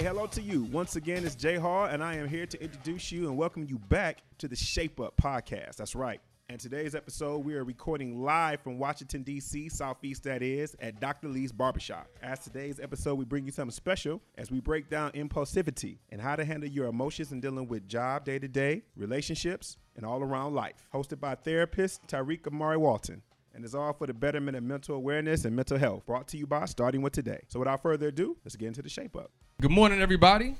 Hey, hello to you. Once again, it's Jay Hall, and I am here to introduce you and welcome you back to the Shape Up podcast. That's right. And today's episode, we are recording live from Washington, D.C., Southeast, that is, at Dr. Lee's Barbershop. As today's episode, we bring you something special as we break down impulsivity and how to handle your emotions in dealing with job day to day, relationships, and all around life. Hosted by therapist Tyreek Amari Walton and it's all for the betterment of mental awareness and mental health. Brought to you by Starting with Today. So without further ado, let's get into the shape up. Good morning, everybody.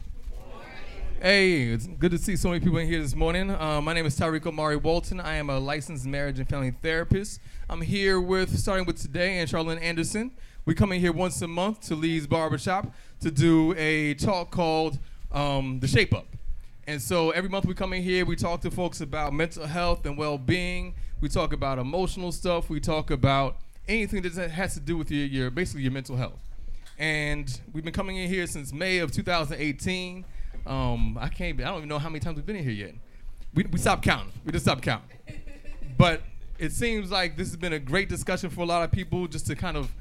Hey, it's good to see so many people in here this morning. Uh, my name is Tyreek Omari Walton. I am a licensed marriage and family therapist. I'm here with Starting with Today and Charlene Anderson. We come in here once a month to Lee's Barbershop to do a talk called um, The Shape Up. And so every month we come in here, we talk to folks about mental health and well being we talk about emotional stuff. We talk about anything that has to do with your, your basically your mental health. And we've been coming in here since May of 2018. Um, I can't. I don't even know how many times we've been in here yet. We, we stopped counting. We just stopped counting. But it seems like this has been a great discussion for a lot of people, just to kind of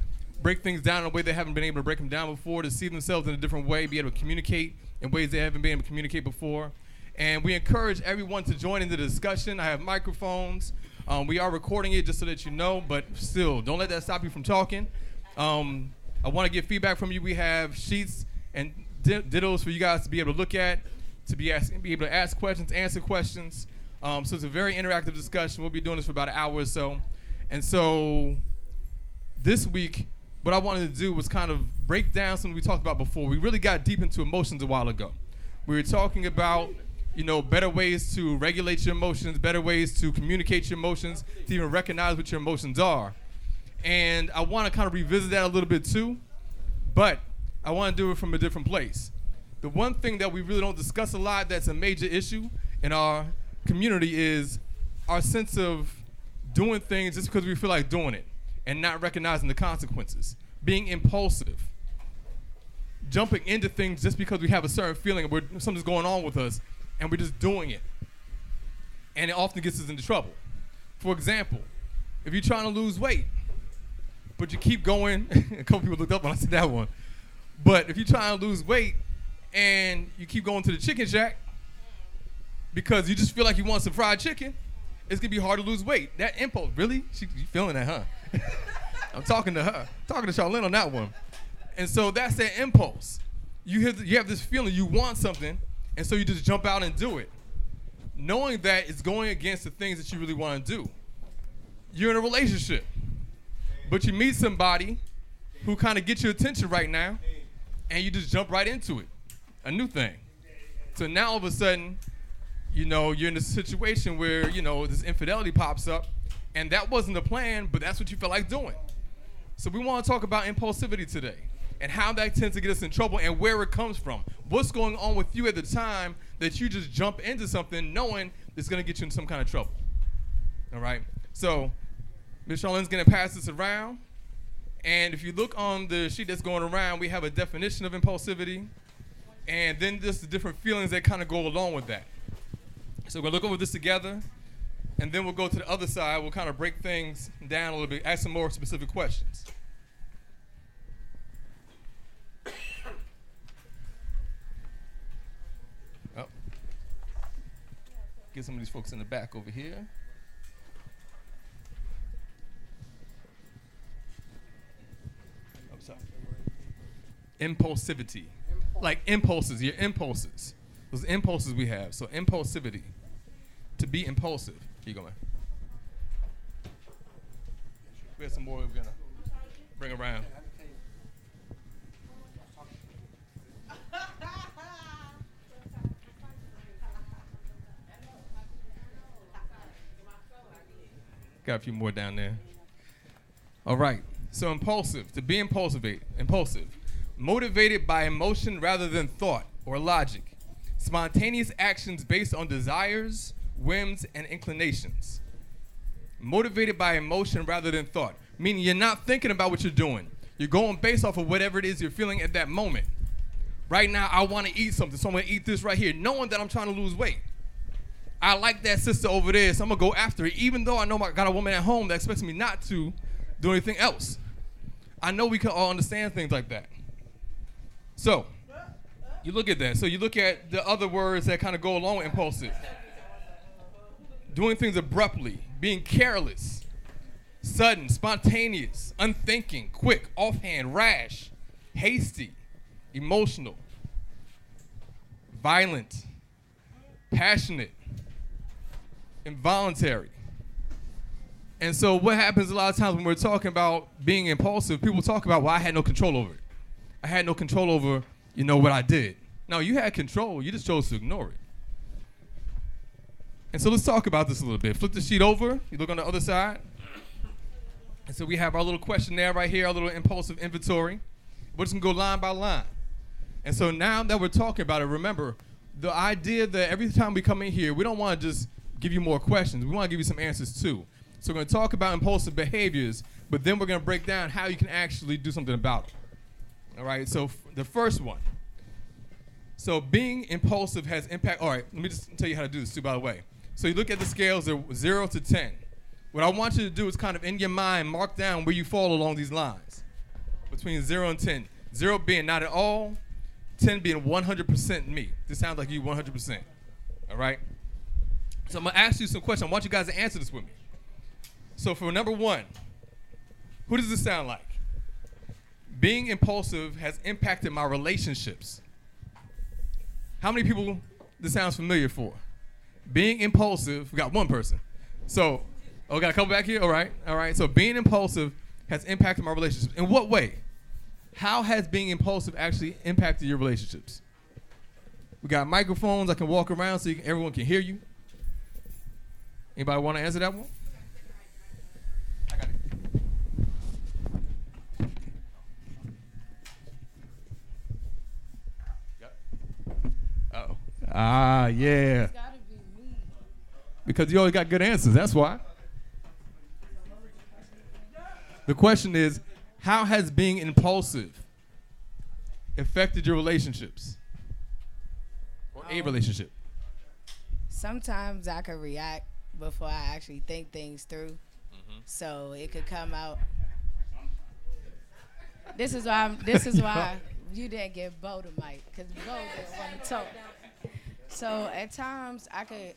break things down in a way they haven't been able to break them down before, to see themselves in a different way, be able to communicate in ways they haven't been able to communicate before. And we encourage everyone to join in the discussion. I have microphones. Um, we are recording it just so that you know, but still, don't let that stop you from talking. Um, I want to get feedback from you. We have sheets and dittos for you guys to be able to look at, to be, ask, be able to ask questions, answer questions. Um, so it's a very interactive discussion. We'll be doing this for about an hour or so. And so this week, what I wanted to do was kind of break down something we talked about before. We really got deep into emotions a while ago. We were talking about you know, better ways to regulate your emotions, better ways to communicate your emotions, to even recognize what your emotions are. And I want to kind of revisit that a little bit too, but I want to do it from a different place. The one thing that we really don't discuss a lot that's a major issue in our community is our sense of doing things just because we feel like doing it and not recognizing the consequences, being impulsive, jumping into things just because we have a certain feeling where something's going on with us and we're just doing it. And it often gets us into trouble. For example, if you're trying to lose weight, but you keep going, a couple people looked up when I said that one. But if you're trying to lose weight and you keep going to the chicken shack because you just feel like you want some fried chicken, it's gonna be hard to lose weight. That impulse, really? She, you feeling that, huh? I'm talking to her, talking to Charlene on that one. And so that's that impulse. You have, you have this feeling you want something, and so you just jump out and do it, knowing that it's going against the things that you really want to do. You're in a relationship, but you meet somebody who kind of gets your attention right now, and you just jump right into it, a new thing. So now all of a sudden, you know, you're in a situation where you know this infidelity pops up, and that wasn't the plan, but that's what you feel like doing. So we want to talk about impulsivity today and how that tends to get us in trouble and where it comes from. What's going on with you at the time that you just jump into something knowing it's going to get you in some kind of trouble. All right? So, Ms. Charlene's to pass this around. And if you look on the sheet that's going around, we have a definition of impulsivity and then just the different feelings that kind of go along with that. So, we're to look over this together and then we'll go to the other side. We'll kind of break things down a little bit, ask some more specific questions. Oh. Get some of these folks in the back over here. I'm sorry. Impulsivity. Like impulses, your impulses. Those impulses we have. So impulsivity. To be impulsive. Keep going. We have some more we're gonna bring around. Got a few more down there. All right. So impulsive, to be impulsive, impulsive, motivated by emotion rather than thought or logic, spontaneous actions based on desires, whims, and inclinations. Motivated by emotion rather than thought, meaning you're not thinking about what you're doing. You're going based off of whatever it is you're feeling at that moment. Right now, I want to eat something, so I'm gonna eat this right here, knowing that I'm trying to lose weight. I like that sister over there, so I'm gonna go after it, even though I know I got a woman at home that expects me not to do anything else. I know we can all understand things like that. So, You look at that. So you look at the other words that kind of go along with impulsive. Doing things abruptly, being careless, sudden, spontaneous, unthinking, quick, offhand, rash, hasty, emotional, violent, passionate, involuntary. And so what happens a lot of times when we're talking about being impulsive, people talk about, well, I had no control over it. I had no control over, you know, what I did. No, you had control. You just chose to ignore it. And so let's talk about this a little bit. Flip the sheet over. You look on the other side. And so we have our little questionnaire right here, our little impulsive inventory. We're just gonna go line by line. And so now that we're talking about it, remember the idea that every time we come in here, we don't want to just give you more questions. We want to give you some answers too. So we're to talk about impulsive behaviors, but then we're to break down how you can actually do something about it. All right. So f- the first one. So being impulsive has impact. All right. Let me just tell you how to do this too. By the way. So you look at the scales. They're zero to ten. What I want you to do is kind of in your mind mark down where you fall along these lines, between zero and ten. Zero being not at all, 10 being 100% me. This sounds like you 100%. All right? So I'm to ask you some questions. I want you guys to answer this with me. So for number one, who does this sound like? Being impulsive has impacted my relationships. How many people this sounds familiar for? Being impulsive, we got one person. So, oh, got a couple back here? All right, all right. So being impulsive has impacted my relationships. In what way? How has being impulsive actually impacted your relationships? We got microphones. I can walk around so can, everyone can hear you. Anybody want to answer that one? I got it. Oh. Ah, yeah. Because you always got good answers. That's why. The question is, how has being impulsive affected your relationships or a relationship? Sometimes I could react before I actually think things through, so it could come out. This is why. I'm, this is why you didn't get Bo the mic because Bo didn't want to talk. So at times I could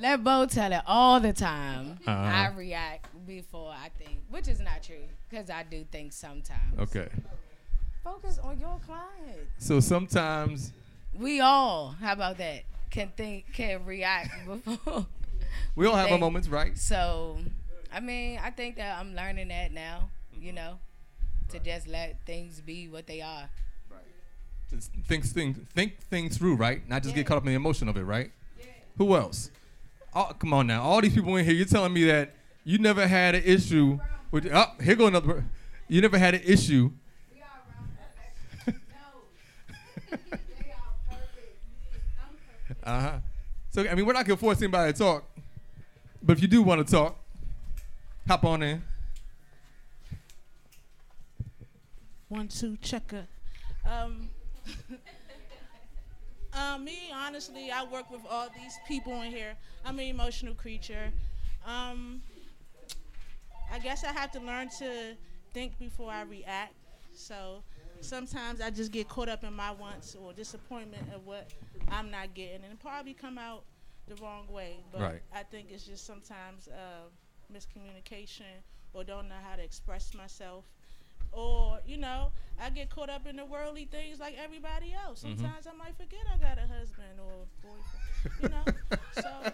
let Bo tell it all the time. Uh-huh. I react before I think, which is not true because I do think sometimes. Okay. Focus on your client. So sometimes, We all, how about that? Can think, can react before. we all have our moments, right? So, I mean, I think that I'm learning that now. You know, to just let things be what they are. Just think, think, think things through, right? Not just get caught up in the emotion of it, right? Who else? Oh, come on now. All these people in here, you're telling me that you never had an issue with. Oh, here go another. You never had an issue. Uh huh. So I mean, we're not gonna force anybody to talk, but if you do want to talk, hop on in. One, two, checker. Um, uh, me, honestly, I work with all these people in here. I'm an emotional creature. Um, I guess I have to learn to think before I react. So sometimes I just get caught up in my wants or disappointment of what I'm not getting, and it probably come out the wrong way. But Right. I think it's just sometimes uh, miscommunication or don't know how to express myself or you know i get caught up in the worldly things like everybody else. Mm-hmm. sometimes i might forget i got a husband or a boyfriend you know? So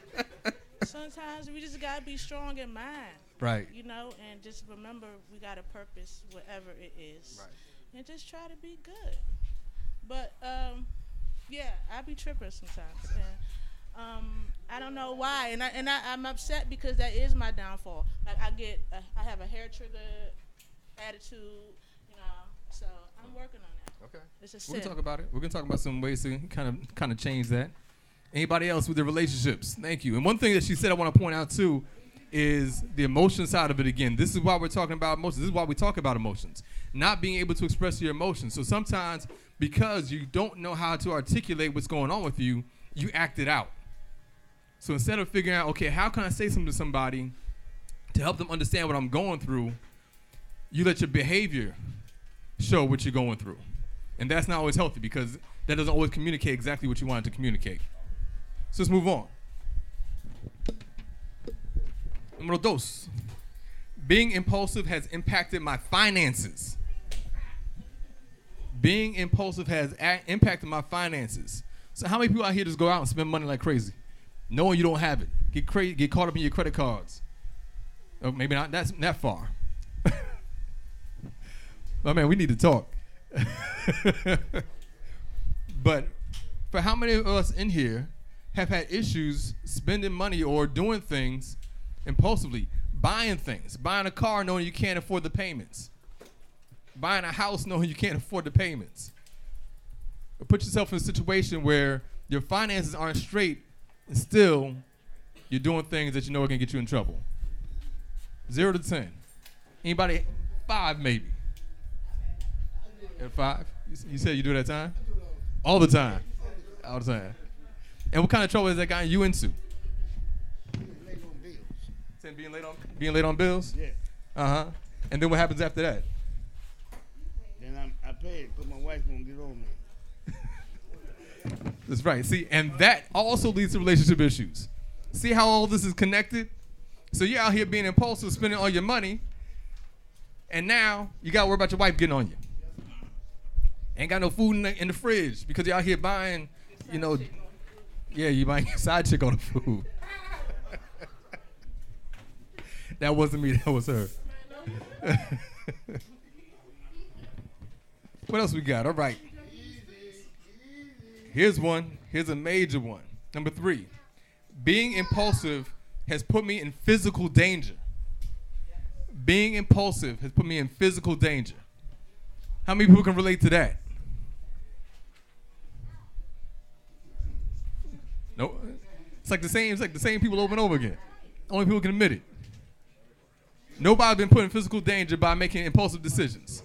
sometimes we just gotta be strong in mind Right. you know and just remember we got a purpose whatever it is. And just try to be good. But um yeah i be tripping sometimes. And um, I don't know why, and I and I, I'm upset because that is my downfall. Like I get, I have a hair trigger attitude, you know. So I'm working on that. Okay. It's a We're gonna talk about it. We're gonna talk about some ways to kind of kind of change that. Anybody else with their relationships? Thank you. And one thing that she said I want to point out too is the emotion side of it again. This is why we're talking about emotions. This is why we talk about emotions. Not being able to express your emotions. So sometimes because you don't know how to articulate what's going on with you, you act it out. So instead of figuring out, okay, how can I say something to somebody to help them understand what I'm going through, you let your behavior show what you're going through. And that's not always healthy because that doesn't always communicate exactly what you wanted to communicate. So let's move on. Numero dos. Being impulsive has impacted my finances. Being impulsive has impacted my finances. So how many people out here just go out and spend money like crazy, knowing you don't have it? Get cra- get caught up in your credit cards. Or maybe not that's that far. My man, we need to talk. but for how many of us in here have had issues spending money or doing things impulsively, buying things, buying a car knowing you can't afford the payments, buying a house knowing you can't afford the payments? Or put yourself in a situation where your finances aren't straight and still you're doing things that you know are gonna get you in trouble. Zero to ten. Anybody? Five maybe. At five? You, you said you do it at time? All the time. All the time. And what kind of trouble has that gotten you into? Saying being late on bills. being late on bills? Yeah. Uh huh. And then what happens after that? Then I'm, I paid, but my wife won't get on me. That's right. See, and that also leads to relationship issues. See how all this is connected? So you're out here being impulsive, spending all your money, and now you got to worry about your wife getting on you. Ain't got no food in the, in the fridge because out here buying, you know, yeah, you buying side chick on the food. that wasn't me. That was her. what else we got? All right. Here's one. Here's a major one. Number three, being impulsive has put me in physical danger. Being impulsive has put me in physical danger. How many people can relate to that? No. It's like the same. It's like the same people over and over again. Only people can admit it. Nobody's been put in physical danger by making impulsive decisions.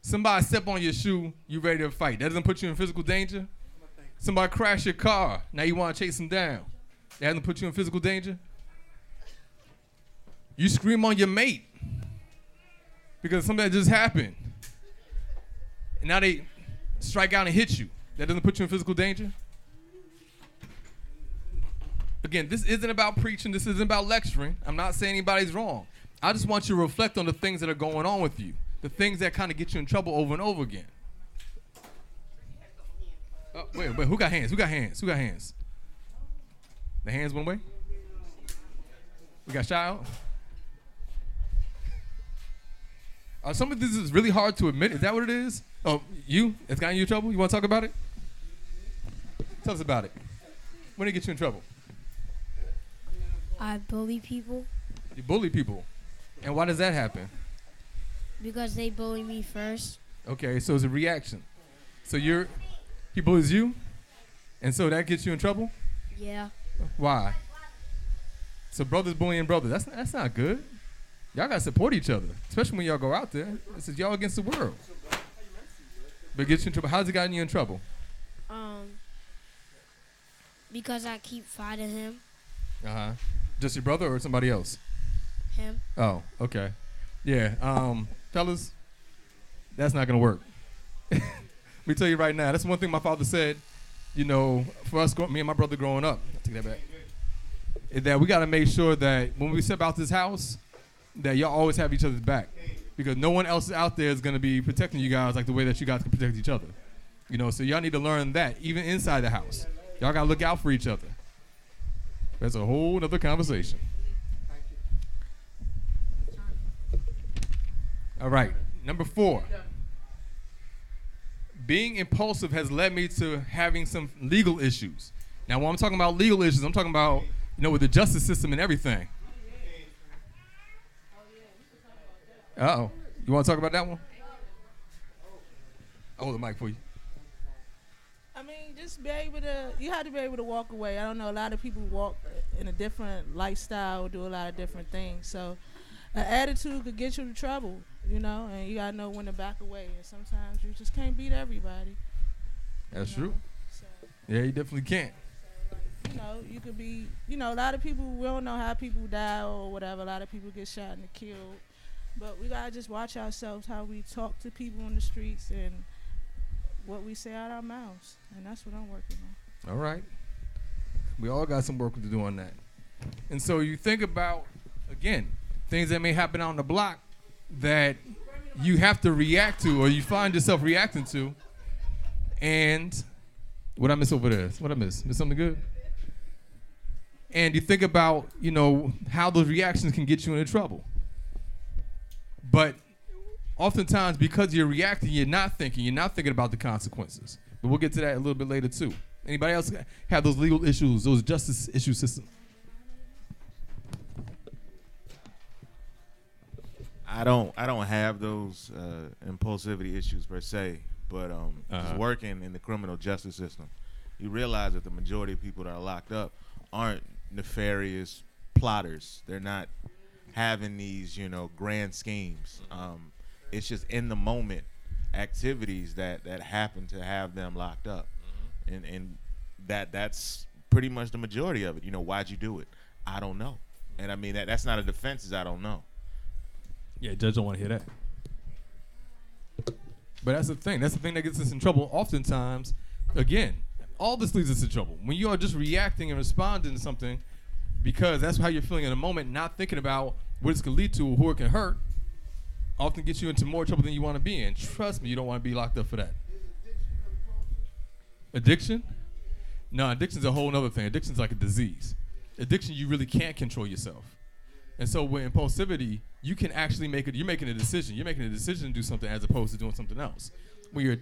Somebody step on your shoe, you ready to fight. That doesn't put you in physical danger. Somebody crash your car, now you want to chase them down. That doesn't put you in physical danger. You scream on your mate because something just happened. And now they strike out and hit you. That doesn't put you in physical danger. Again, this isn't about preaching. This isn't about lecturing. I'm not saying anybody's wrong. I just want you to reflect on the things that are going on with you, the things that kind of get you in trouble over and over again. Oh, wait, wait, who got hands? Who got hands? Who got hands? The hands went away? We got out? Uh, some of this is really hard to admit. Is that what it is? Oh, you? It's gotten you in trouble? You want to talk about it? Tell us about it. When did it get you in trouble? I bully people You bully people. And why does that happen? because they bully me first. Okay, so it's a reaction. So you're, he bullies you? And so that gets you in trouble? Yeah. Why? So brothers bullying brothers. That's that's not good. Y'all gotta support each other, especially when y'all go out there. This is y'all against the world. But get you in trouble. How's it gotten you in trouble? Because I keep fighting him. Uh huh. Just your brother or somebody else? Him. Oh, okay. Yeah. Um, fellas, that's not gonna work. Let me tell you right now. That's one thing my father said. You know, for us, me and my brother growing up, I take that back. Is that we gotta make sure that when we step out this house, that y'all always have each other's back, because no one else out there is gonna be protecting you guys like the way that you guys can protect each other. You know, so y'all need to learn that even inside the house. Y'all gotta look out for each other. That's a whole other conversation. All right, number four. Being impulsive has led me to having some legal issues. Now, when I'm talking about legal issues, I'm talking about, you know, with the justice system and everything. Uh oh. You want to talk about that one? I'll hold the mic for you. I mean, just be able to. You have to be able to walk away. I don't know. A lot of people walk in a different lifestyle, do a lot of different things. So, an attitude could get you in trouble, you know. And you gotta know when to back away. And sometimes you just can't beat everybody. That's you true. So, Yeah, you definitely can't. you know, you could be. You know, a lot of people. We don't know how people die or whatever. A lot of people get shot and killed. But we gotta just watch ourselves how we talk to people in the streets and what we say out our mouths, and that's what I'm working on. All right. We all got some work to do on that. And so you think about, again, things that may happen on the block that you have to react to or you find yourself reacting to. And what I miss over there? What I miss? Miss something good? And you think about, you know, how those reactions can get you into trouble. But oftentimes, because you're reacting, you're not thinking. You're not thinking about the consequences. But we'll get to that a little bit later too. Anybody else have those legal issues, those justice issue system? I don't I don't have those uh, impulsivity issues per se, but um, Uh-huh. just working in the criminal justice system, you realize that the majority of people that are locked up aren't nefarious plotters. They're not having these you know grand schemes. Um, it's just in the moment activities that that happen to have them locked up, mm-hmm. and and that that's pretty much the majority of it. You know, why'd you do it? I don't know. And I mean that that's not a defense. Is I don't know. Yeah, judge don't want to hear that. But that's the thing. That's the thing that gets us in trouble. Oftentimes, again, all this leads us in trouble. When you are just reacting and responding to something because that's how you're feeling in the moment, not thinking about what it's gonna lead to or who it can hurt, often gets you into more trouble than you want to be in. Trust me, you don't want to be locked up for that. Addiction? No, addiction's a whole nother thing. Addiction's like a disease. Addiction, you really can't control yourself. And so with impulsivity, you can actually make it. You're making a decision. You're making a decision to do something as opposed to doing something else. When you're,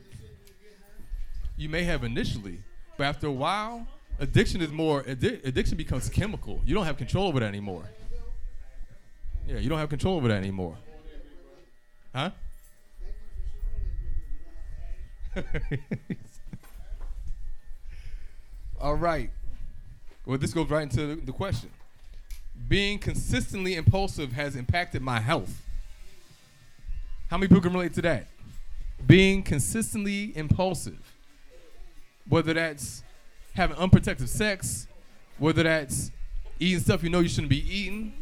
you may have initially, but after a while, addiction is more. Addi- addiction becomes chemical. You don't have control over that anymore. Yeah, you don't have control over that anymore. Huh? All right. Well, this goes right into the, question. Being consistently impulsive has impacted my health. How many people can relate to that? Being consistently impulsive, whether that's having unprotected sex, whether that's eating stuff you know you shouldn't be eating,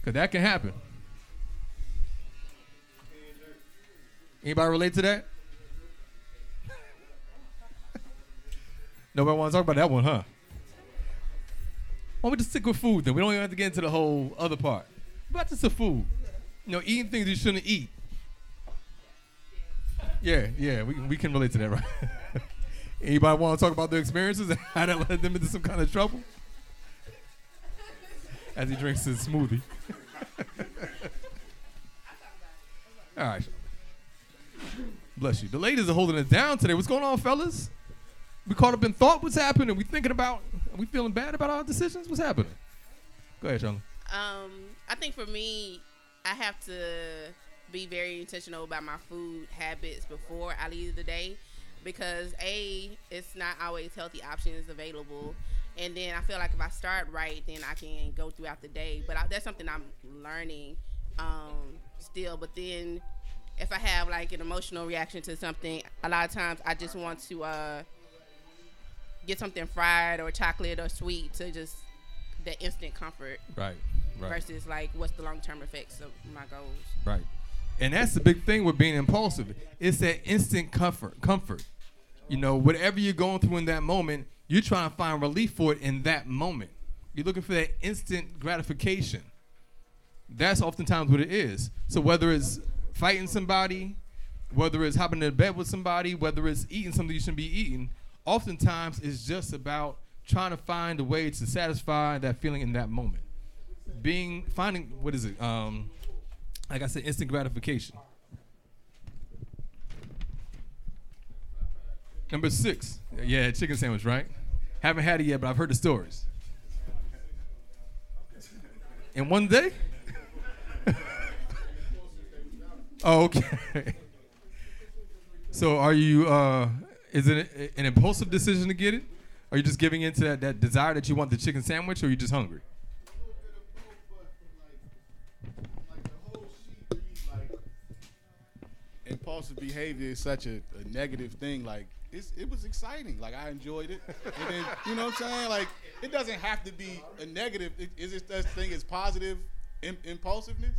because that can happen. Anybody relate to that? Nobody want to talk about that one, huh? Why don't we just stick with food then? We don't even have to get into the whole other part. About just the food. You know, eating things you shouldn't eat. Yeah, yeah, we, we can relate to that, right? Anybody want to talk about their experiences and how that led them into some kind of trouble? As he drinks his smoothie. All right. Bless you. The ladies are holding it down today. What's going on, fellas? We caught up in thought. What's happening? We thinking about? Are we feeling bad about our decisions? What's happening? Go ahead, Charlie. Um, I think for me, I have to be very intentional about my food habits before I leave the day because a it's not always healthy options available and then i feel like if i start right then i can go throughout the day but I, that's something i'm learning um, still but then if i have like an emotional reaction to something a lot of times i just want to uh, get something fried or chocolate or sweet to just the instant comfort Right. Right. versus like what's the long-term effects of my goals Right. And that's the big thing with being impulsive. It's that instant comfort. Comfort. You know, whatever you're going through in that moment, you're trying to find relief for it in that moment. You're looking for that instant gratification. That's oftentimes what it is. So whether it's fighting somebody, whether it's hopping in bed with somebody, whether it's eating something you shouldn't be eating, oftentimes it's just about trying to find a way to satisfy that feeling in that moment. Being finding what is it? Um, like I said, instant gratification. Number six, yeah, chicken sandwich, right? Haven't had it yet, but I've heard the stories. In one day? Oh, okay. So, are you? Uh, is it an impulsive decision to get it? Are you just giving into that, that desire that you want the chicken sandwich, or are you just hungry? impulsive behavior is such a, a negative thing. Like it was exciting. Like I enjoyed it. And then you know what I'm saying? Like it doesn't have to be a negative. It, is it such thing is positive Im- impulsiveness?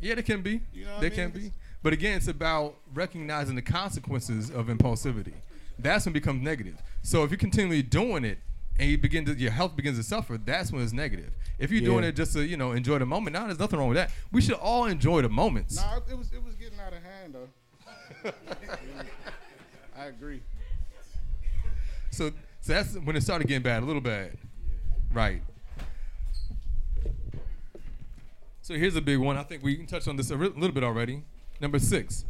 Yeah, they can be. You know what they I can be. But again, it's about recognizing the consequences of impulsivity. That's when it becomes negative. So if you're continually doing it and you begin to your health begins to suffer, that's when it's negative. If you're doing it just to, you know, enjoy the moment, now there's nothing wrong with that. We should all enjoy the moments. Nah, it was it was getting out of hand though. I agree. So, so that's when it started getting bad, a little bad. Right. So here's a big one. I think we touched on this a ri- little bit already. Number six,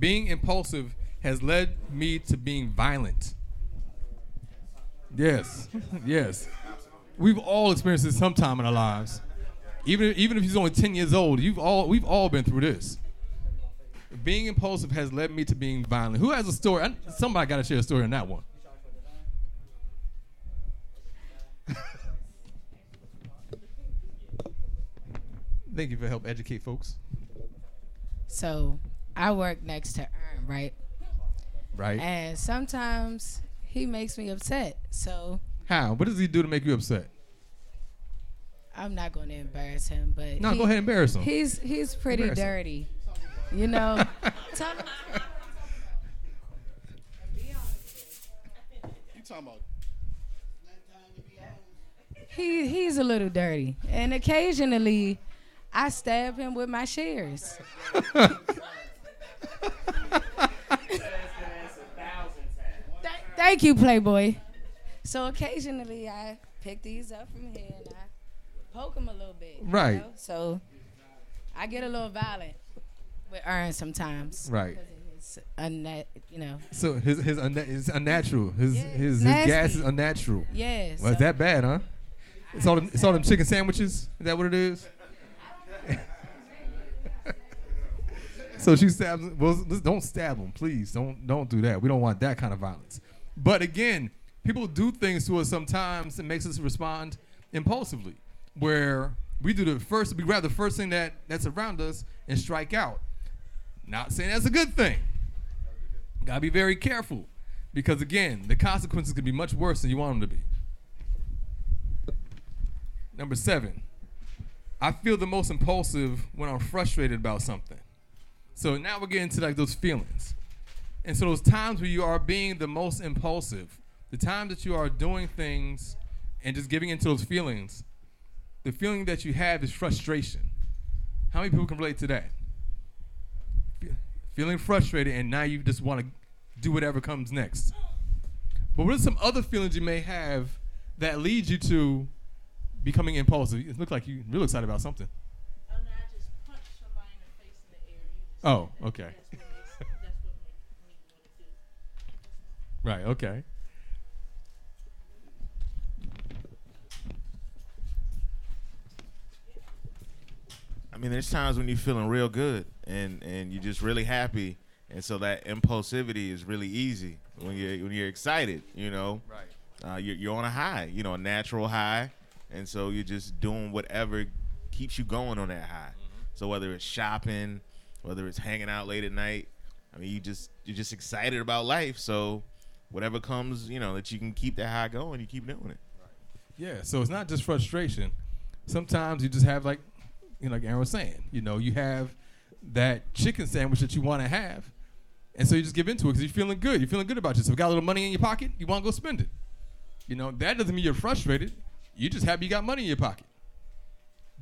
being impulsive has led me to being violent. Yes, yes. We've all experienced this sometime in our lives. Even even if he's only 10 years old, you've all we've all been through this. Being impulsive has led me to being violent. Who has a story? I, somebody got to share a story on that one. Thank you for help educate folks. So I work next to Ern, right? Right. And sometimes he makes me upset. So How? What does he do to make you upset? I'm not going to embarrass him, but No, he- go ahead embarrass him. He's he's pretty Embarrass him. dirty, you know. Tell him- You talking about? he he's a little dirty, and occasionally I stab him with my shears. Th- Thank you, Playboy. So occasionally I pick these up from here and I poke him a little bit. you Right. know? So I get a little violent with Ern sometimes. Right. It's you know. So his his unna- is unnatural. His Yeah, his, his gas is unnatural. Yeah. Well, so- it's that bad, huh? It's all them, it's all them chicken sandwiches. Is that what it is? So she stabs. Well, don't stab them, please. Don't don't do that. We don't want that kind of violence. But again, people do things to us sometimes that makes us respond impulsively, where we do the first, we grab the first thing that that's around us and strike out. Not saying that's a good thing. Gotta be very careful, because again, the consequences could be much worse than you want them to be. Number seven, I feel the most impulsive when I'm frustrated about something. So now we're getting to like those feelings. And so those times where you are being the most impulsive, the time that you are doing things and just giving into those feelings, the feeling that you have is frustration. How many people can relate to that? Feeling frustrated and now you just want to do whatever comes next. But what are some other feelings you may have that lead you to becoming impulsive? It looks like you're really excited about something. Oh, no, I just punched somebody in the face in the air. You just- Oh, okay. That's what makes, that's what makes me want to okay. Right, okay. I mean, there's times when you're feeling real good and and you're just really happy, and so that impulsivity is really easy when you when you're excited. You know, Right. uh, you're you're on a high, you know, a natural high, and so you're just doing whatever keeps you going on that high. So whether it's shopping, whether it's hanging out late at night, I mean, you just you're just excited about life. So whatever comes, you know, that you can keep that high going, you keep doing it. Yeah, so it's not just frustration. Sometimes you just have like, you know, like Aaron was saying, you know, you have that chicken sandwich that you want to have, and so you just give into it because you're feeling good. You're feeling good about yourself. You got a little money in your pocket, you want to go spend it. You know, that doesn't mean you're frustrated. You just happy you got money in your pocket,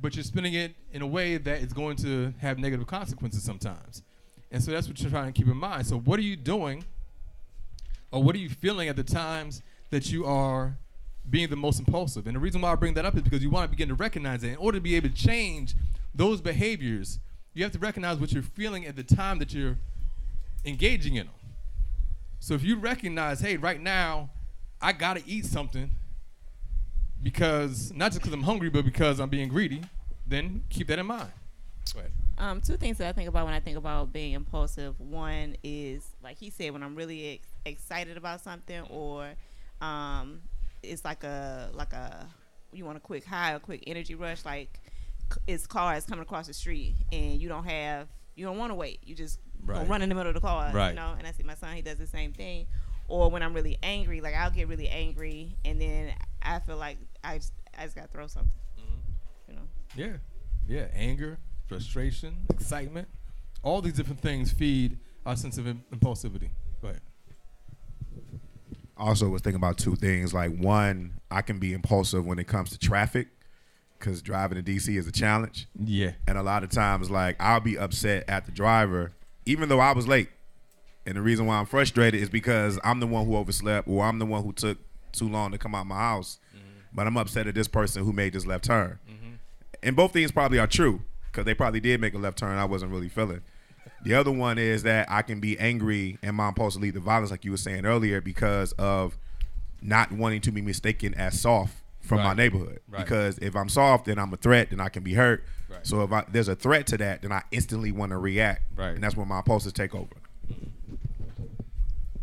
but you're spending it in a way that is going to have negative consequences sometimes. And so that's what you're trying to keep in mind. So what are you doing, or what are you feeling at the times that you are being the most impulsive. And the reason why I bring that up is because you want to begin to recognize it. In order to be able to change those behaviors, you have to recognize what you're feeling at the time that you're engaging in them. So if you recognize, hey, right now, I got to eat something because not just because I'm hungry, but because I'm being greedy, then keep that in mind. Um, two things that I think about when I think about being impulsive. One is, like he said, when I'm really ex- excited about something, or um, it's like a like a you want a quick high, a quick energy rush. Like c- it's cars coming across the street, and you don't have you don't want to wait. You just Right. run in the middle of the car, Right. you know. And I see my son; he does the same thing. Or when I'm really angry, like I'll get really angry, and then I feel like I just I just gotta throw something, mm-hmm. you know. Yeah, yeah, anger. frustration, excitement. All these different things feed our sense of im- impulsivity. Go ahead. also was thinking about two things. Like one, I can be impulsive when it comes to traffic because driving to DC is a challenge. Yeah. And a lot of times, like I'll be upset at the driver, even though I was late. And the reason why I'm frustrated is because I'm the one who overslept, or I'm the one who took too long to come out my house. Mm-hmm. But I'm upset at this person who made this left turn. Mm-hmm. And both things probably are true because they probably did make a left turn I wasn't really feeling. The other one is that I can be angry and my impulse to lead to violence, like you were saying earlier, because of not wanting to be mistaken as soft from my neighborhood. Right. Because if I'm soft, then I'm a threat, then I can be hurt. Right. So if I, there's a threat to that, then I instantly want to react. Right. And that's when my impulses take over.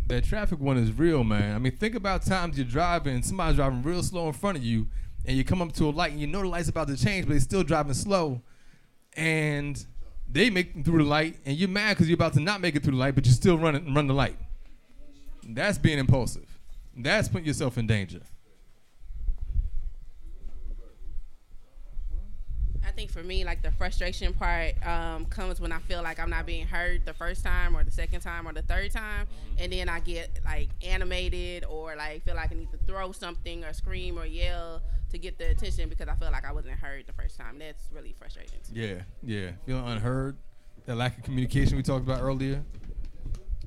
That traffic one is real, man. I mean, think about times you're driving somebody's driving real slow in front of you, and you come up to a light and you know the light's about to change, but they're still driving slow, and they make it through the light, and you're mad because you're about to not make it through the light, but you still run it, run the light. That's being impulsive. That's putting yourself in danger. I think for me, like the frustration part um, comes when I feel like I'm not being heard the first time or the second time or the third time, and then I get like animated or like feel like I need to throw something or scream or yell to get the attention because I feel like I wasn't heard the first time. That's really frustrating. Yeah, yeah. Feeling unheard, that lack of communication we talked about earlier.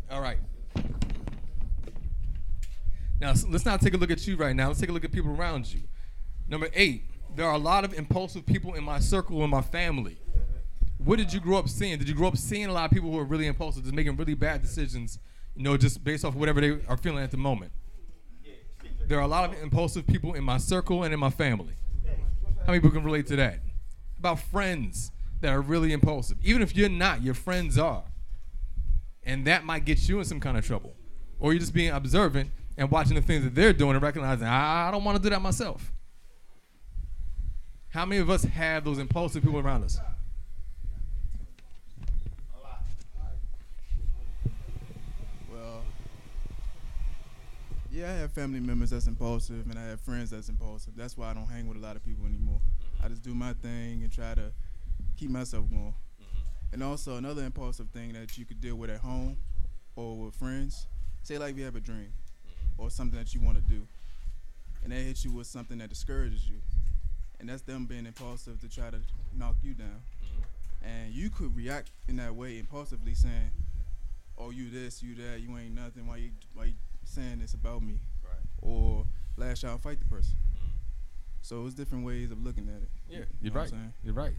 All right. Now let's not take a look at you right now. Let's take a look at people around you. Number eight, there are a lot of impulsive people in my circle in my family. What did you grow up seeing? Did you grow up seeing a lot of people who are really impulsive, just making really bad decisions, you know, just based off whatever they are feeling at the moment? There are a lot of impulsive people in my circle and in my family. How many people can relate to that? About friends that are really impulsive. Even if you're not, your friends are. And that might get you in some kind of trouble. Or you're just being observant and watching the things that they're doing and recognizing, "Ah, I don't want to do that myself. How many of us have those impulsive people around us? A lot. Well, yeah, I have family members that's impulsive, and I have friends that's impulsive. That's why I don't hang with a lot of people anymore. I just do my thing and try to keep myself going. And also another impulsive thing that you could deal with at home or with friends. Say like you have a dream or something that you want to do, and they hit you with something that discourages you, and that's them being impulsive to try to knock you down. Mm-hmm. And you could react in that way impulsively, saying, "Oh, you this, you that, you ain't nothing. Why you why you saying this about me?" Right. Or lash out, and fight the person. Mm-hmm. So it's different ways of looking at it. Yeah, You you're know right. You're right.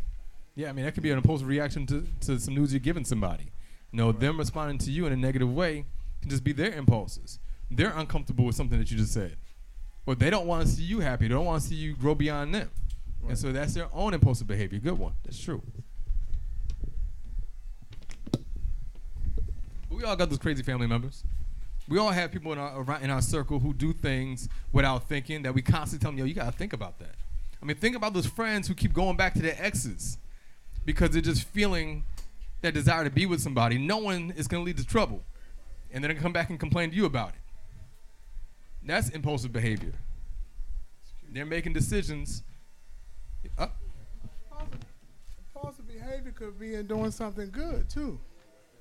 Yeah, I mean that could be an impulsive reaction to, to some news you're giving somebody. You know, them responding to you in a negative way can just be their impulses. They're uncomfortable with something that you just said. or they don't want to see you happy. They don't want to see you grow beyond them. And so that's their own impulsive behavior. Good one. That's true. We all got those crazy family members. We all have people in our in our circle who do things without thinking that we constantly tell them, yo, you gotta think about that. I mean, think about those friends who keep going back to their exes because they're just feeling that desire to be with somebody. No one is gonna lead to trouble, and then they come back and complain to you about it. That's impulsive behavior. They're making decisions. Uh, Impulsive behavior could be in doing something good too.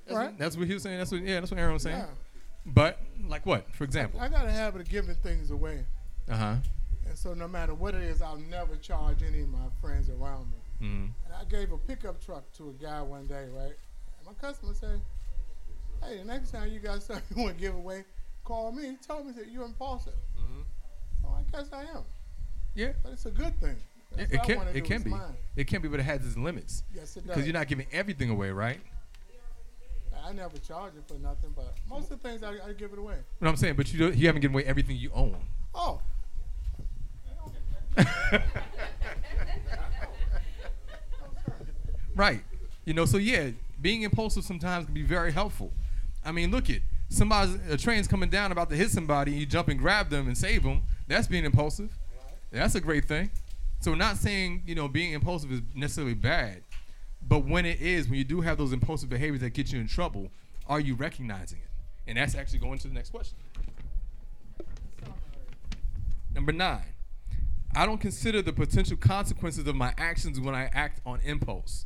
that's, Right? what, that's what he was saying. That's what yeah. That's what Aaron was saying. Yeah. But like what? For example. I got a habit of giving things away. Uh huh. And so no matter what it is, I'll never charge any of my friends around me. Mm-hmm. And I gave a pickup truck to a guy one day, right? And my customer said, Hey, the next time you got something you want to give away, call me. He told me that you're impulsive. Mm-hmm. So I guess I am. Yeah. But it's a good thing. It, That's it can it can be mine. it can be, but it has its limits. Yes, it does. Because you're not giving everything away, right? I never charge it for nothing, but most of the things I, I give it away. What I'm saying, but you don't, you haven't given away everything you own. Oh, Right. You know, so yeah, being impulsive sometimes can be very helpful. I mean, look at somebody's a train's coming down about to hit somebody, and you jump and grab them and save them. That's being impulsive. That's a great thing. So not saying you know being impulsive is necessarily bad, but when it is, when you do have those impulsive behaviors that get you in trouble, are you recognizing it? And that's actually going to the next question. Number nine, I don't consider the potential consequences of my actions when I act on impulse.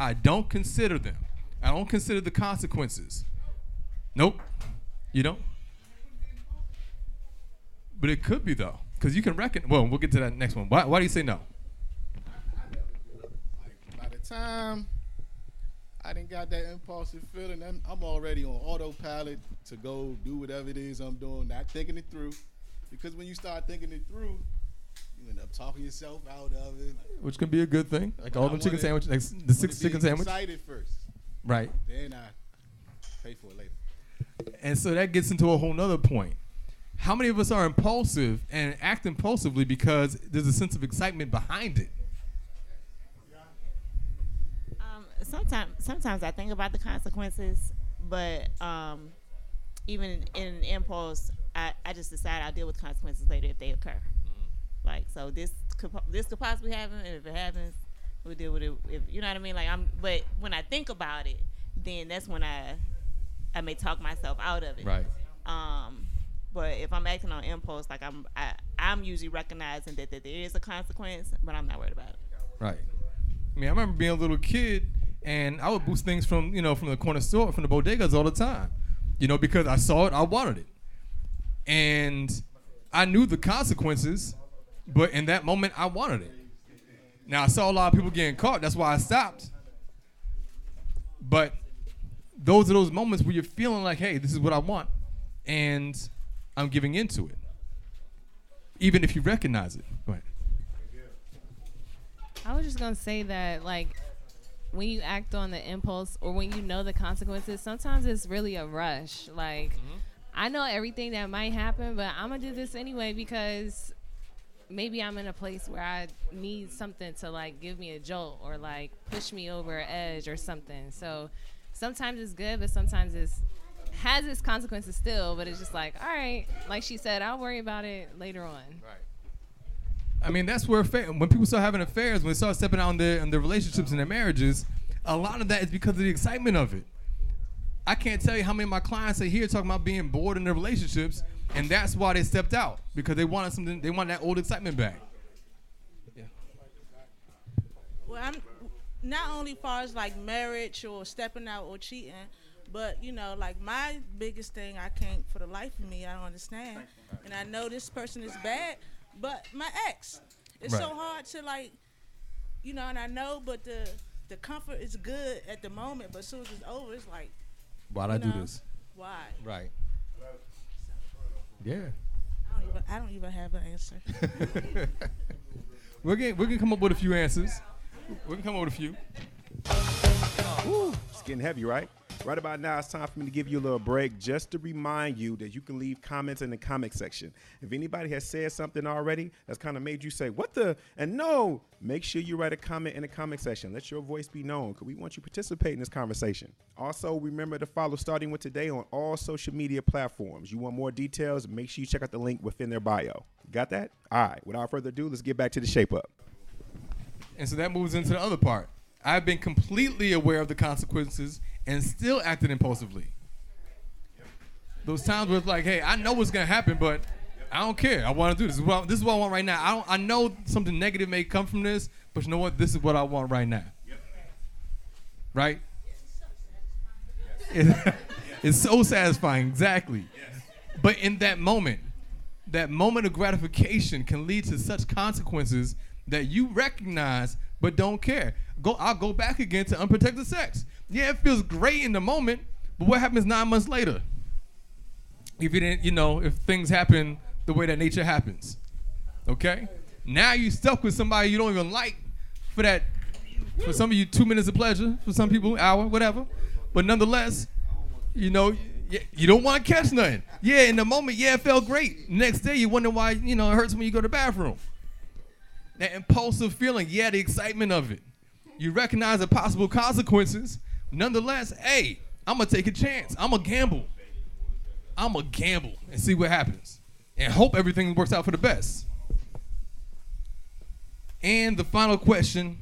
I don't consider them. I don't consider the consequences. Nope. You don't? But it could be though, because you can reckon. Well, we'll get to that next one. Why, why do you say no? By the time I didn't got that impulsive feeling, I'm, I'm already on autopilot to go do whatever it is I'm doing, not thinking it through. Because when you start thinking it through, you end up talking yourself out of it. Like, Which can be a good thing, like all I them chicken sandwiches, like the six chicken sandwich. Excited first, Right. then I pay for it later. And so that gets into a whole nother point. How many of us are impulsive and act impulsively because there's a sense of excitement behind it? Um, sometimes, sometimes I think about the consequences, but um, even in, an impulse, I, I just decide I'll deal with consequences later if they occur. Like, so this could this could possibly happen, and if it happens, we'll deal with it. If you know what I mean, like I'm. But when I think about it, then that's when I I may talk myself out of it. Right. Um, but if I'm acting on impulse, like I'm I, I'm usually recognizing that, that there is a consequence, but I'm not worried about it. Right. I mean, I remember being a little kid and I would boost things from, you know, from the corner store, from the bodegas all the time. You know, because I saw it, I wanted it. And I knew the consequences, but in that moment I wanted it. Now I saw a lot of people getting caught, that's why I stopped. But those are those moments where you're feeling like, hey, this is what I want, and I'm giving into it. Even if you recognize it. Go ahead. I was just gonna say that like when you act on the impulse or when you know the consequences, sometimes it's really a rush. Like mm-hmm. I know everything that might happen, but I'm gonna do this anyway because maybe I'm in a place where I need something to like give me a jolt or like push me over an edge or something. So sometimes it's good, but sometimes it's has its consequences still, but it's just like, all right, like she said, I'll worry about it later on. Right. I mean, that's where affair, when people start having affairs, when they start stepping out in their, in their relationships and their marriages, a lot of that is because of the excitement of it. I can't tell you how many of my clients are here talking about being bored in their relationships, and that's why they stepped out because they wanted something. They want that old excitement back. Yeah. Well, I'm not only far as like marriage or stepping out or cheating, but you know, like my biggest thing, I can't for the life of me, I don't understand, and I know this person is bad, but my ex, it's so hard to like, you know, and I know, but the the comfort is good at the moment, but as soon as it's over, it's like, Why'd I you do this? Why? Right. Yeah. I don't even, I don't even have an answer. We're gonna we're gonna come up with a few answers. We're gonna come up with a few. Woo, it's getting heavy, right? Right about now, it's time for me to give you a little break just to remind you that you can leave comments in the comment section. If anybody has said something already that's kind of made you say, What the? And no, make sure you write a comment in the comment section. Let your voice be known because we want you to participate in this conversation. Also, remember to follow Starting With Today on all social media platforms. You want more details? Make sure you check out the link within their bio. Got that? All right, without further ado, let's get back to the shape up. And so that moves into the other part. I've been completely aware of the consequences and still acted impulsively. Those times where it's like, hey, I know what's gonna happen, but I don't care. I want to do this. This is, this is what I want right now. I don't. I know something negative may come from this, but you know what? This is what I want right now. Right? It- it's so satisfying. Exactly. But in that moment, that moment of gratification can lead to such consequences that you recognize but don't care. Go I'll go back again to unprotected sex. Yeah, it feels great in the moment, but what happens nine months later? If you didn't, you know, if things happen the way that nature happens. Okay? Now you stuck with somebody you don't even like for that for some of you two minutes of pleasure, for some people, hour, whatever. But nonetheless, you know, you don't want to catch nothing. Yeah, in the moment, yeah, it felt great. Next day, you wonder why, you know, it hurts when you go to the bathroom. That impulsive feeling, yeah, the excitement of it. You recognize the possible consequences. Nonetheless, hey, I'm gonna take a chance. I'm gonna gamble. I'm gonna gamble and see what happens, and hope everything works out for the best. And the final question,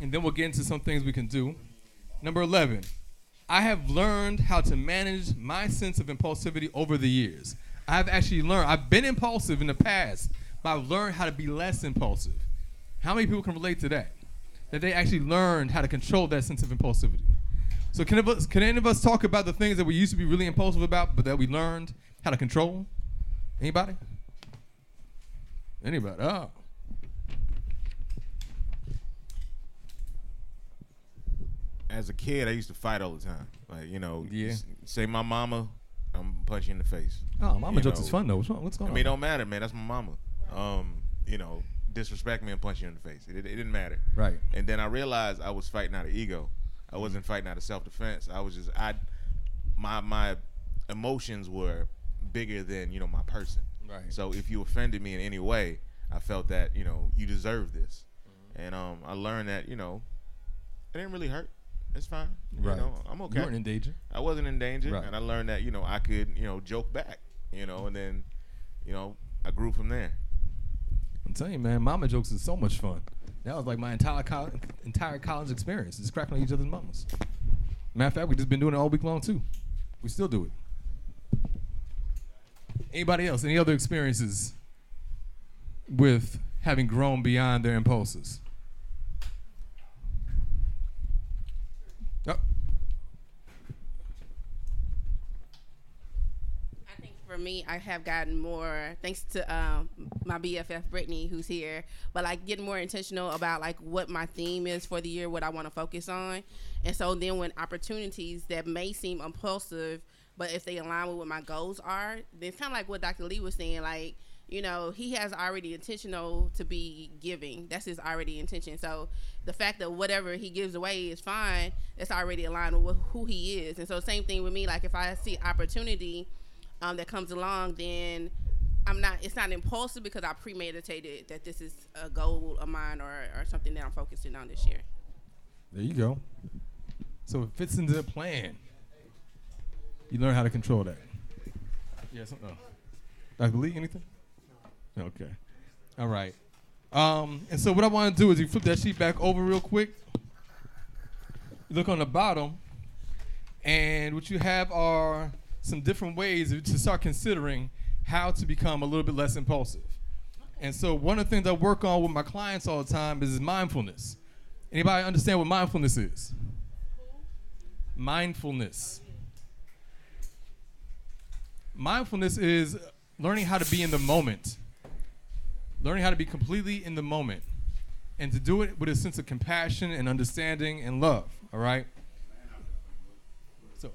and then we'll get into some things we can do. Number 11, I have learned how to manage my sense of impulsivity over the years. I've actually learned, I've been impulsive in the past, but I've learned how to be less impulsive. How many people can relate to that? That they actually learned how to control that sense of impulsivity. So can, of us, can any of us talk about the things that we used to be really impulsive about, but that we learned how to control? Anybody? Anybody? Oh. As a kid, I used to fight all the time. Like you know, Yeah. say my mama, I'm punch you in the face. Oh, mama You jokes know, is fun though. What's, what's going on? I mean, on? don't matter, man. That's my mama. Um, you know, disrespect me and punch you in the face. It, it, didn't matter. Right. And then I realized I was fighting out of ego. I wasn't fighting out of self defense. I was just I, my my emotions were bigger than you know my person. Right. So if you offended me in any way, I felt that you know you deserve this, and um, I learned that you know, it didn't really hurt. It's fine. Right. You know, I'm okay. You weren't in danger. I wasn't in danger, Right. and I learned that you know I could you know joke back, you know, and then, you know, I grew from there. I'm telling you, man, mama jokes is so much fun. That was like my entire col- entire college experience, just cracking on each other's mamas. Matter of fact, we just been doing it all week long too. We still do it. Anybody else? Any other experiences with having grown beyond their impulses? Yep. I think for me, I have gotten more thanks to um, my BFF Brittany, who's here. But like getting more intentional about like what my theme is for the year, what I want to focus on, and so then when opportunities that may seem impulsive, but if they align with what my goals are, then it's kind of like what Dr. Lee was saying, like. You know, he has already intentional to be giving. That's his already intention. So the fact that whatever he gives away is fine. It's already aligned with who he is. And so same thing with me. Like if I see opportunity, um, that comes along, then I'm not. It's not impulsive because I premeditated that this is a goal of mine or, or something that I'm focusing on this year. There you go. So it fits into the plan. You learn how to control that. Yes. No. Dr. Lee, anything? Okay. All right. Um, and so what I want to do is you flip that sheet back over real quick. You look on the bottom, and what you have are some different ways to start considering how to become a little bit less impulsive. And so one of the things I work on with my clients all the time is mindfulness. Anybody understand what mindfulness is? Mindfulness. Mindfulness is learning how to be in the moment. Learning how to be completely in the moment. And to do it with a sense of compassion and understanding and love. All right? So.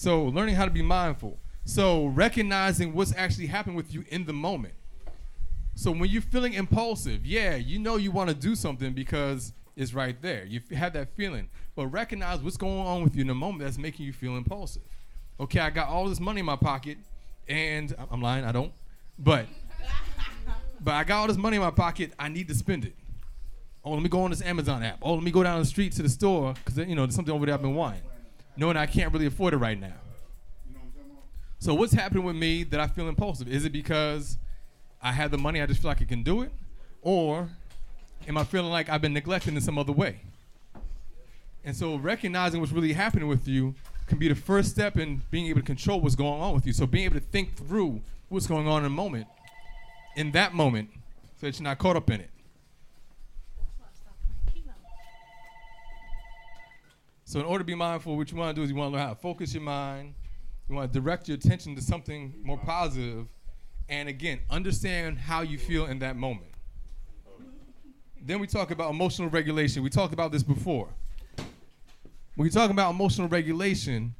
So, learning how to be mindful. So, recognizing what's actually happening with you in the moment. So, when you're feeling impulsive, yeah, you know you want to do something because it's right there. You have that feeling. But recognize what's going on with you in the moment that's making you feel impulsive. Okay, I got all this money in my pocket, and I'm lying, I don't. But, but I got all this money in my pocket, I need to spend it. Oh, let me go on this Amazon app. Oh, let me go down the street to the store because you know there's something over there I've been wanting, knowing I can't really afford it right now. So what's happening with me that I feel impulsive? Is it because I have the money, I just feel like I can do it, or am I feeling like I've been neglected in some other way? And so recognizing what's really happening with you can be the first step in being able to control what's going on with you. So being able to think through what's going on in a moment, in that moment, so that you're not caught up in it. So in order to be mindful, what you want to do is you want to learn how to focus your mind. You want to direct your attention to something more positive, and again, understand how you feel in that moment. Then we talk about emotional regulation. We talked about this before. When you talk about emotional regulation,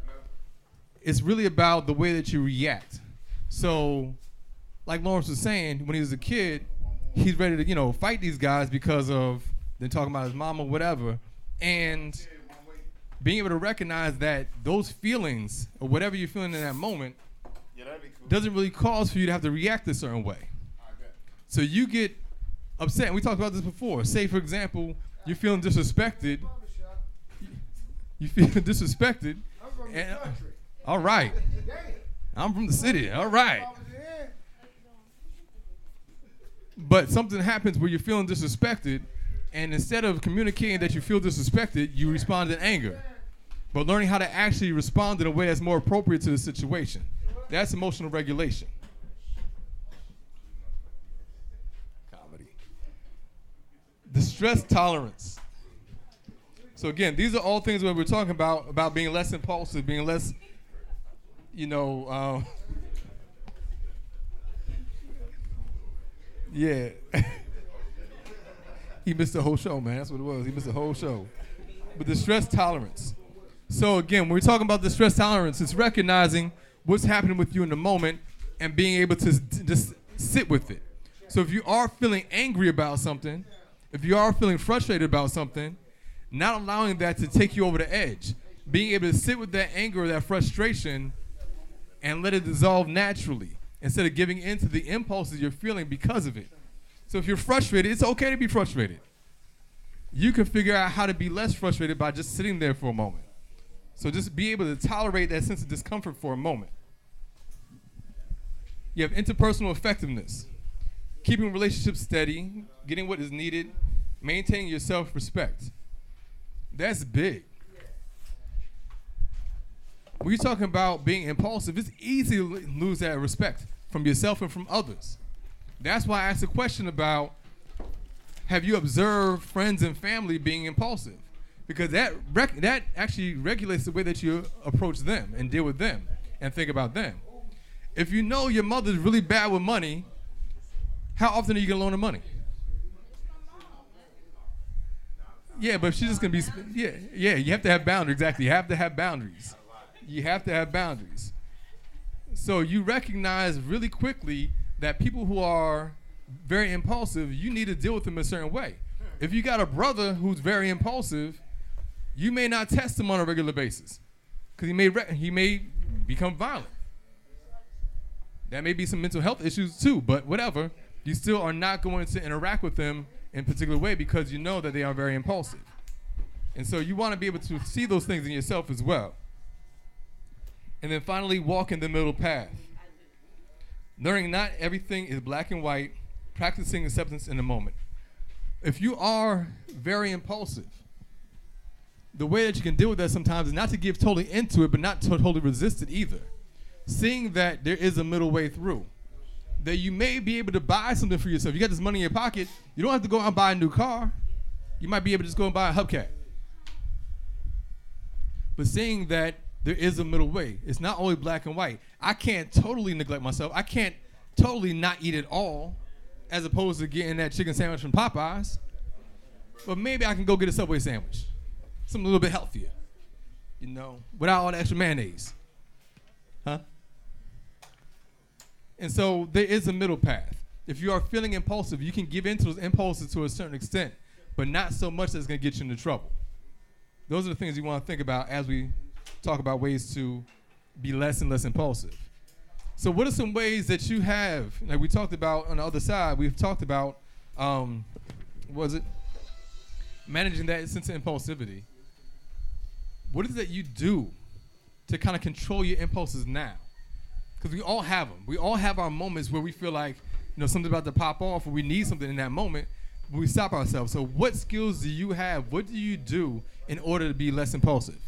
it's really about the way that you react. So, like Lawrence was saying, when he was a kid, he's ready to, you know, fight these guys because of they're talking about his mom or whatever. And being able to recognize that those feelings or whatever you're feeling in that moment doesn't really cause for you to have to react a certain way. So you get upset. And we talked about this before. Say, for example, you're feeling disrespected. You feel disrespected. and- uh, all right. I'm from the city. All right. But something happens where you're feeling disrespected, and instead of communicating that you feel disrespected, you respond in anger. But learning how to actually respond in a way that's more appropriate to the situation. That's emotional regulation. Comedy. The stress tolerance. So again, these are all things that we're talking about about being less impulsive, being less, you know, um, yeah. he missed the whole show, man. That's what it was. He missed the whole show. But the stress tolerance. So again, when we're talking about the stress tolerance, it's recognizing what's happening with you in the moment and being able to just sit with it. So if you are feeling angry about something, if you are feeling frustrated about something, not allowing that to take you over the edge, being able to sit with that anger that frustration and let it dissolve naturally instead of giving in to the impulses you're feeling because of it. So if you're frustrated, it's okay to be frustrated. You can figure out how to be less frustrated by just sitting there for a moment. So just be able to tolerate that sense of discomfort for a moment. You have interpersonal effectiveness, keeping relationships steady, getting what is needed, maintaining your self respect. That's big. When you're talking about being impulsive, it's easy to lose that respect from yourself and from others. That's why I asked the question about have you observed friends and family being impulsive? Because that rec- that actually regulates the way that you approach them and deal with them and think about them. If you know your mother's really bad with money, how often are you gonna loan her money? Yeah, but she's just gonna be. Yeah, yeah. You have to have boundaries. Exactly. You have to have boundaries. You have to have boundaries. So you recognize really quickly that people who are very impulsive, you need to deal with them a certain way. If you got a brother who's very impulsive, you may not test him on a regular basis because he may re- he may become violent. That may be some mental health issues too, but whatever. You still are not going to interact with them in a particular way because you know that they are very impulsive. And so you want to be able to see those things in yourself as well. And then finally, walk in the middle path. Learning not everything is black and white, practicing acceptance in the moment. If you are very impulsive, the way that you can deal with that sometimes is not to give totally into it, but not to totally resist it either. Seeing that there is a middle way through. That you may be able to buy something for yourself. You got this money in your pocket, you don't have to go out and buy a new car. You might be able to just go and buy a hubcap. But seeing that there is a middle way, it's not only black and white. I can't totally neglect myself. I can't totally not eat at all, as opposed to getting that chicken sandwich from Popeyes. But maybe I can go get a Subway sandwich, something a little bit healthier, you know, without all the extra mayonnaise. Huh? And so there is a middle path. If you are feeling impulsive, you can give in to those impulses to a certain extent, but not so much that's to get you into trouble. Those are the things you want to think about as we talk about ways to be less and less impulsive. So, what are some ways that you have, like we talked about on the other side, we've talked about, um, was it? Managing that sense of impulsivity. What is it that you do to kind of control your impulses now? Because we all have them. We all have our moments where we feel like, you know, something's about to pop off or we need something in that moment. But we stop ourselves. So, what skills do you have? What do you do in order to be less impulsive?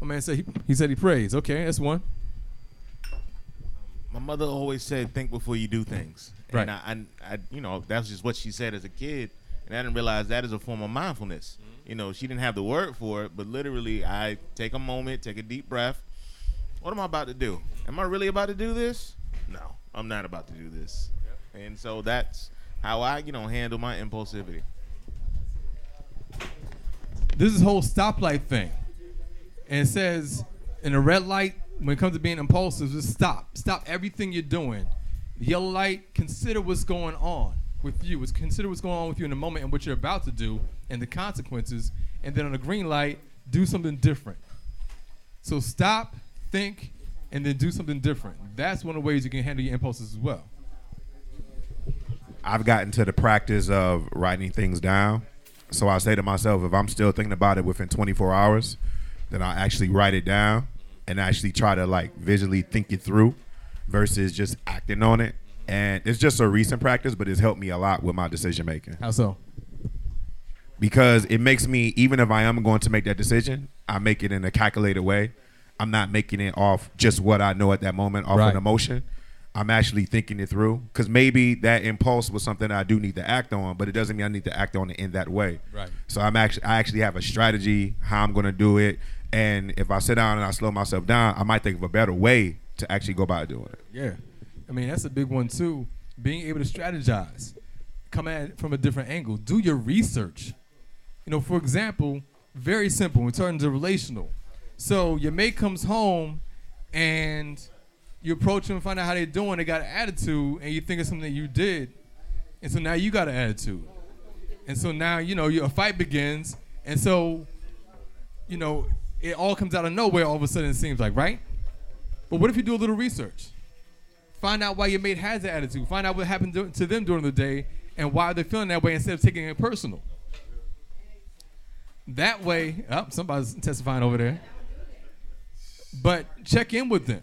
My man said he, he said he prays. Okay, that's one. My mother always said, "Think before you do things." Right. And I, I, I, you know, that's just what she said as a kid, and I didn't realize that is a form of mindfulness. Mm-hmm. You know, she didn't have the word for it, but literally, I take a moment, take a deep breath. What am I about to do? Am I really about to do this? No, I'm not about to do this. And so that's how I, you know, handle my impulsivity. This is whole stoplight thing. And it says in a red light, when it comes to being impulsive, just stop. Stop everything you're doing. Yellow light, consider what's going on with you. It's consider what's going on with you in the moment and what you're about to do and the consequences. And then on the green light, do something different. So stop, think, and then do something different. That's one of the ways you can handle your impulses as well. I've gotten to the practice of writing things down. So I say to myself, if I'm still thinking about it within 24 hours, then I'll actually write it down and actually try to like visually think it through versus just acting on it. And it's just a recent practice, but it's helped me a lot with my decision making. How so? Because it makes me, even if I am going to make that decision, I make it in a calculated way. I'm not making it off just what I know at that moment, off Right. an emotion. I'm actually thinking it through because maybe that impulse was something I do need to act on, but it doesn't mean I need to act on it in that way. Right. So I'm actually I actually have a strategy how I'm going to do it, and if I sit down and I slow myself down, I might think of a better way to actually go about doing it. Yeah. I mean, that's a big one too. Being able to strategize, come at it from a different angle, do your research. You know, for example, very simple in terms of relational. So your mate comes home and you approach them, find out how they're doing, they got an attitude, and you think of something that you did. And so now you got an attitude. And so now, you know, a fight begins. And so, you know, it all comes out of nowhere all of a sudden, it seems like, right? But what if you do a little research? Find out why your mate has that attitude. Find out what happened to- them during the day and why they're feeling that way instead of taking it personal. That way, oh, somebody's testifying over there. But check in with them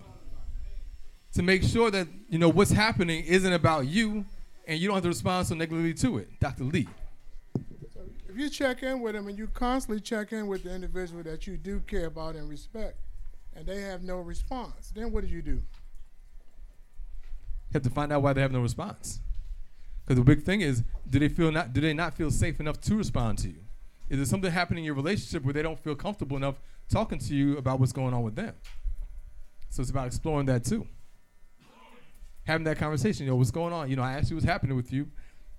to make sure that you know what's happening isn't about you and you don't have to respond so negatively to it. Dr. Lee. If you check in with them and you constantly check in with the individual that you do care about and respect, and they have no response, then what do you do? You have to find out why they have no response. Because the big thing is, do they feel not? Do they not feel safe enough to respond to you? Is there something happening in your relationship where they don't feel comfortable enough talking to you about what's going on with them? So it's about exploring that too. Having that conversation. You know, what's going on? You know, I asked you what's happening with you.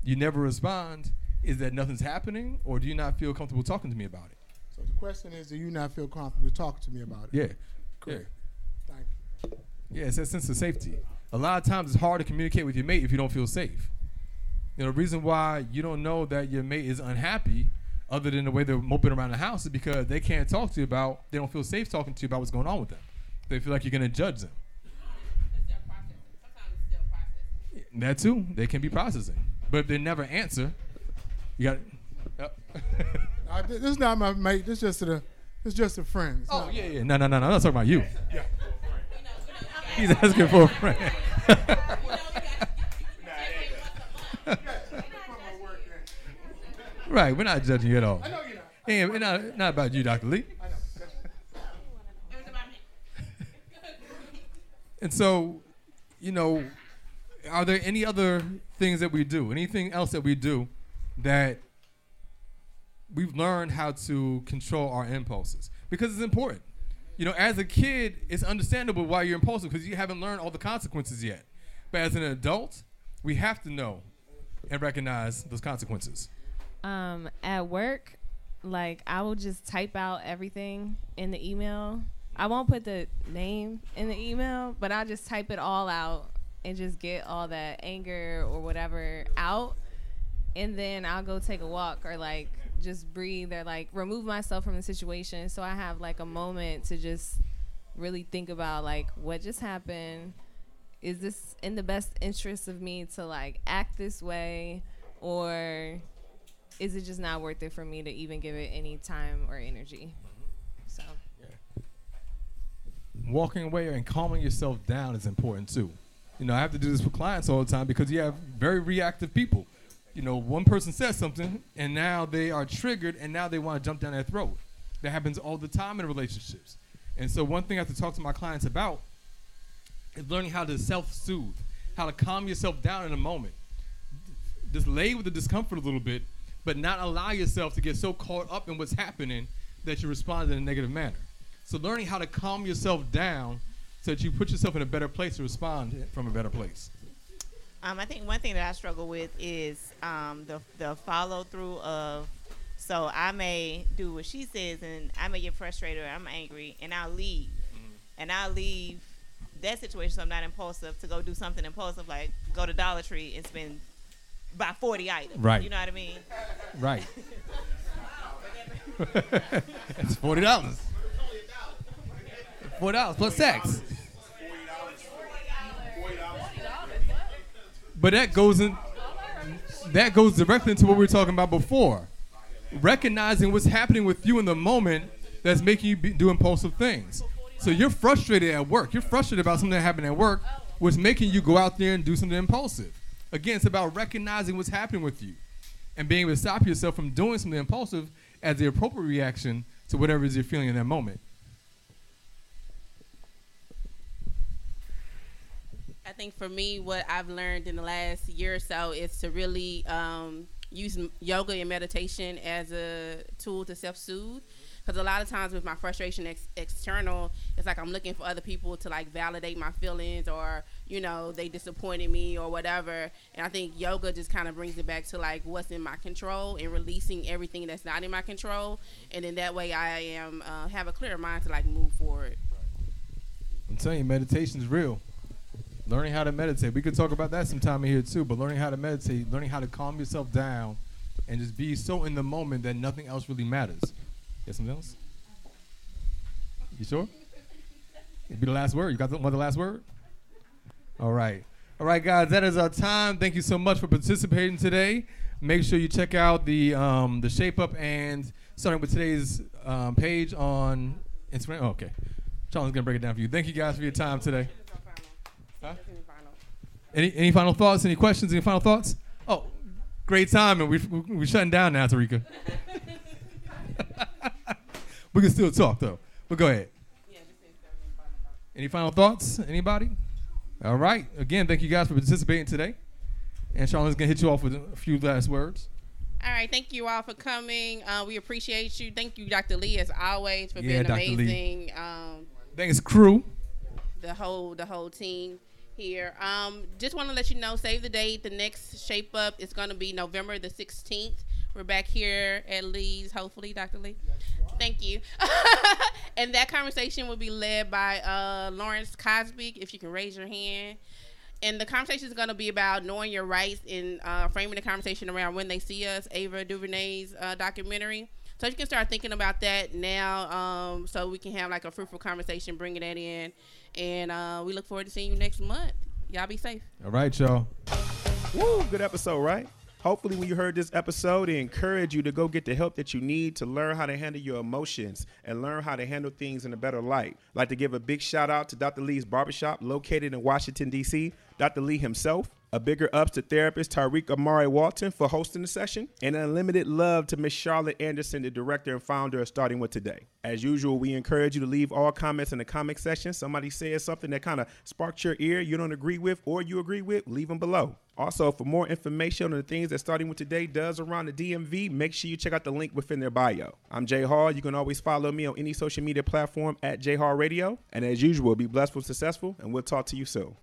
You never respond. Is that nothing's happening, or do you not feel comfortable talking to me about it? So the question is, do you not feel comfortable talking to me about it? Yeah. Correct. Yeah. Thank you. Yeah, it's that sense of safety. A lot of times it's hard to communicate with your mate if you don't feel safe. You know, the reason why you don't know that your mate is unhappy, other than the way they're moping around the house, is because they can't talk to you about, they don't feel safe talking to you about what's going on with them. They feel like you're going to judge them. That too, they can be processing. But if they never answer, you got. Yep. Th- this is not my mate. This is just a, this just a friend. It's oh yeah, yeah. No, no, no, no. I'm not talking about you. Yeah. He's asking for a friend. right, we're not judging you at all. I know you're not. It's not, not about you, Dr. Lee. I know. And so, you know, are there any other things that we do? Anything else that we do that we've learned how to control our impulses? Because it's important. You know, as a kid, it's understandable why you're impulsive because you haven't learned all the consequences yet. But as an adult, we have to know and recognize those consequences. Um, at work, like I will just type out everything in the email. I won't put the name in the email, but I'll just type it all out and just get all that anger or whatever out. And then I'll go take a walk or like just breathe or like remove myself from the situation so I have like a moment to just really think about like what just happened. Is this in the best interest of me to like act this way or is it just not worth it for me to even give it any time or energy? So walking away and calming yourself down is important too. You know, I have to do this with clients all the time because you have very reactive people. You know, one person says something and now they are triggered and now they want to jump down their throat. That happens all the time in relationships. And so one thing I have to talk to my clients about is learning how to self-soothe, how to calm yourself down in a moment. Just lay with the discomfort a little bit, but not allow yourself to get so caught up in what's happening that you respond in a negative manner. So learning how to calm yourself down so that you put yourself in a better place to respond from a better place. Um, I think one thing that I struggle with is um, the the follow through of. So I may do what she says, and I may get frustrated or I'm angry, and I'll leave, and I'll leave that situation. So I'm not impulsive to go do something impulsive, like go to Dollar Tree and spend buy 40 items. Right. You know what I mean? Right. it's forty dollars. Forty dollars plus tax. But that goes in. That goes directly into what we were talking about before. Recognizing what's happening with you in the moment that's making you be, do impulsive things. So you're frustrated at work. You're frustrated about something that happened at work, which making you go out there and do something impulsive. Again, it's about recognizing what's happening with you and being able to stop yourself from doing something impulsive as the appropriate reaction to whatever it is you're feeling in that moment. I think for me, what I've learned in the last year or so is to really um, use yoga and meditation as a tool to self soothe. Because a lot of times with my frustration ex- external, it's like I'm looking for other people to like validate my feelings or, you know, they disappointed me or whatever. And I think yoga just kind of brings it back to like what's in my control and releasing everything that's not in my control. And then that way I am uh, have a clearer mind to like move forward. I'm telling you, meditation is real. Learning how to meditate. We could talk about that sometime in here too, but learning how to meditate, learning how to calm yourself down and just be so in the moment that nothing else really matters. Get something else? You sure? It'd be the last word. You got the, the last word? All right. All right, guys, that is our time. Thank you so much for participating today. Make sure you check out the um, the Shape Up and starting with today's um, page on Instagram. Oh, okay. Charlie's going to break it down for you. Thank you guys for your time today. Huh? Any, any final thoughts? Any questions? Any final thoughts? Oh, great time. And we, we, we're shutting down now, Tarika. we can still talk, though. But go ahead. Any final thoughts? Anybody? All right. Again, thank you guys for participating today. And Charlotte's going to hit you off with a few last words. All right, thank you all for coming. Uh, we appreciate you. Thank you, Dr. Lee, as always, for Yeah, being Dr. Lee. amazing. Um, Thanks, crew. the whole the whole team here. Um, just want to let you know, save the date. The next shape up is going to be November the 16th. We're back here at Lee's, hopefully, Dr. Lee. Thank you. and that conversation will be led by uh, Lawrence Cosby. If you can raise your hand. And the conversation is going to be about knowing your rights and uh, framing the conversation around when they see us, Ava DuVernay's uh, documentary. So you can start thinking about that now, um, so we can have like a fruitful conversation, bringing that in, and uh, we look forward to seeing you next month. Y'all be safe. All right, y'all. Woo, good episode, right? Hopefully, when you heard this episode, it encouraged you to go get the help that you need to learn how to handle your emotions and learn how to handle things in a better light. I'd like to give a big shout out to Dr. Lee's Barbershop located in Washington, D.C. Dr. Lee himself. A bigger ups to therapist Tariq Amari Walton for hosting the session, and unlimited love to Miss Charlotte Anderson, the director and founder of Starting With Today. As usual, we encourage you to leave all comments in the comment section. Somebody says something that kind of sparked your ear, you don't agree with, or you agree with, leave them below. Also, for more information on the things that Starting With Today does around the DMV, make sure you check out the link within their bio. I'm Jay Hall. You can always follow me on any social media platform at J Hall Radio. And as usual, be blessed, with successful, and we'll talk to you soon.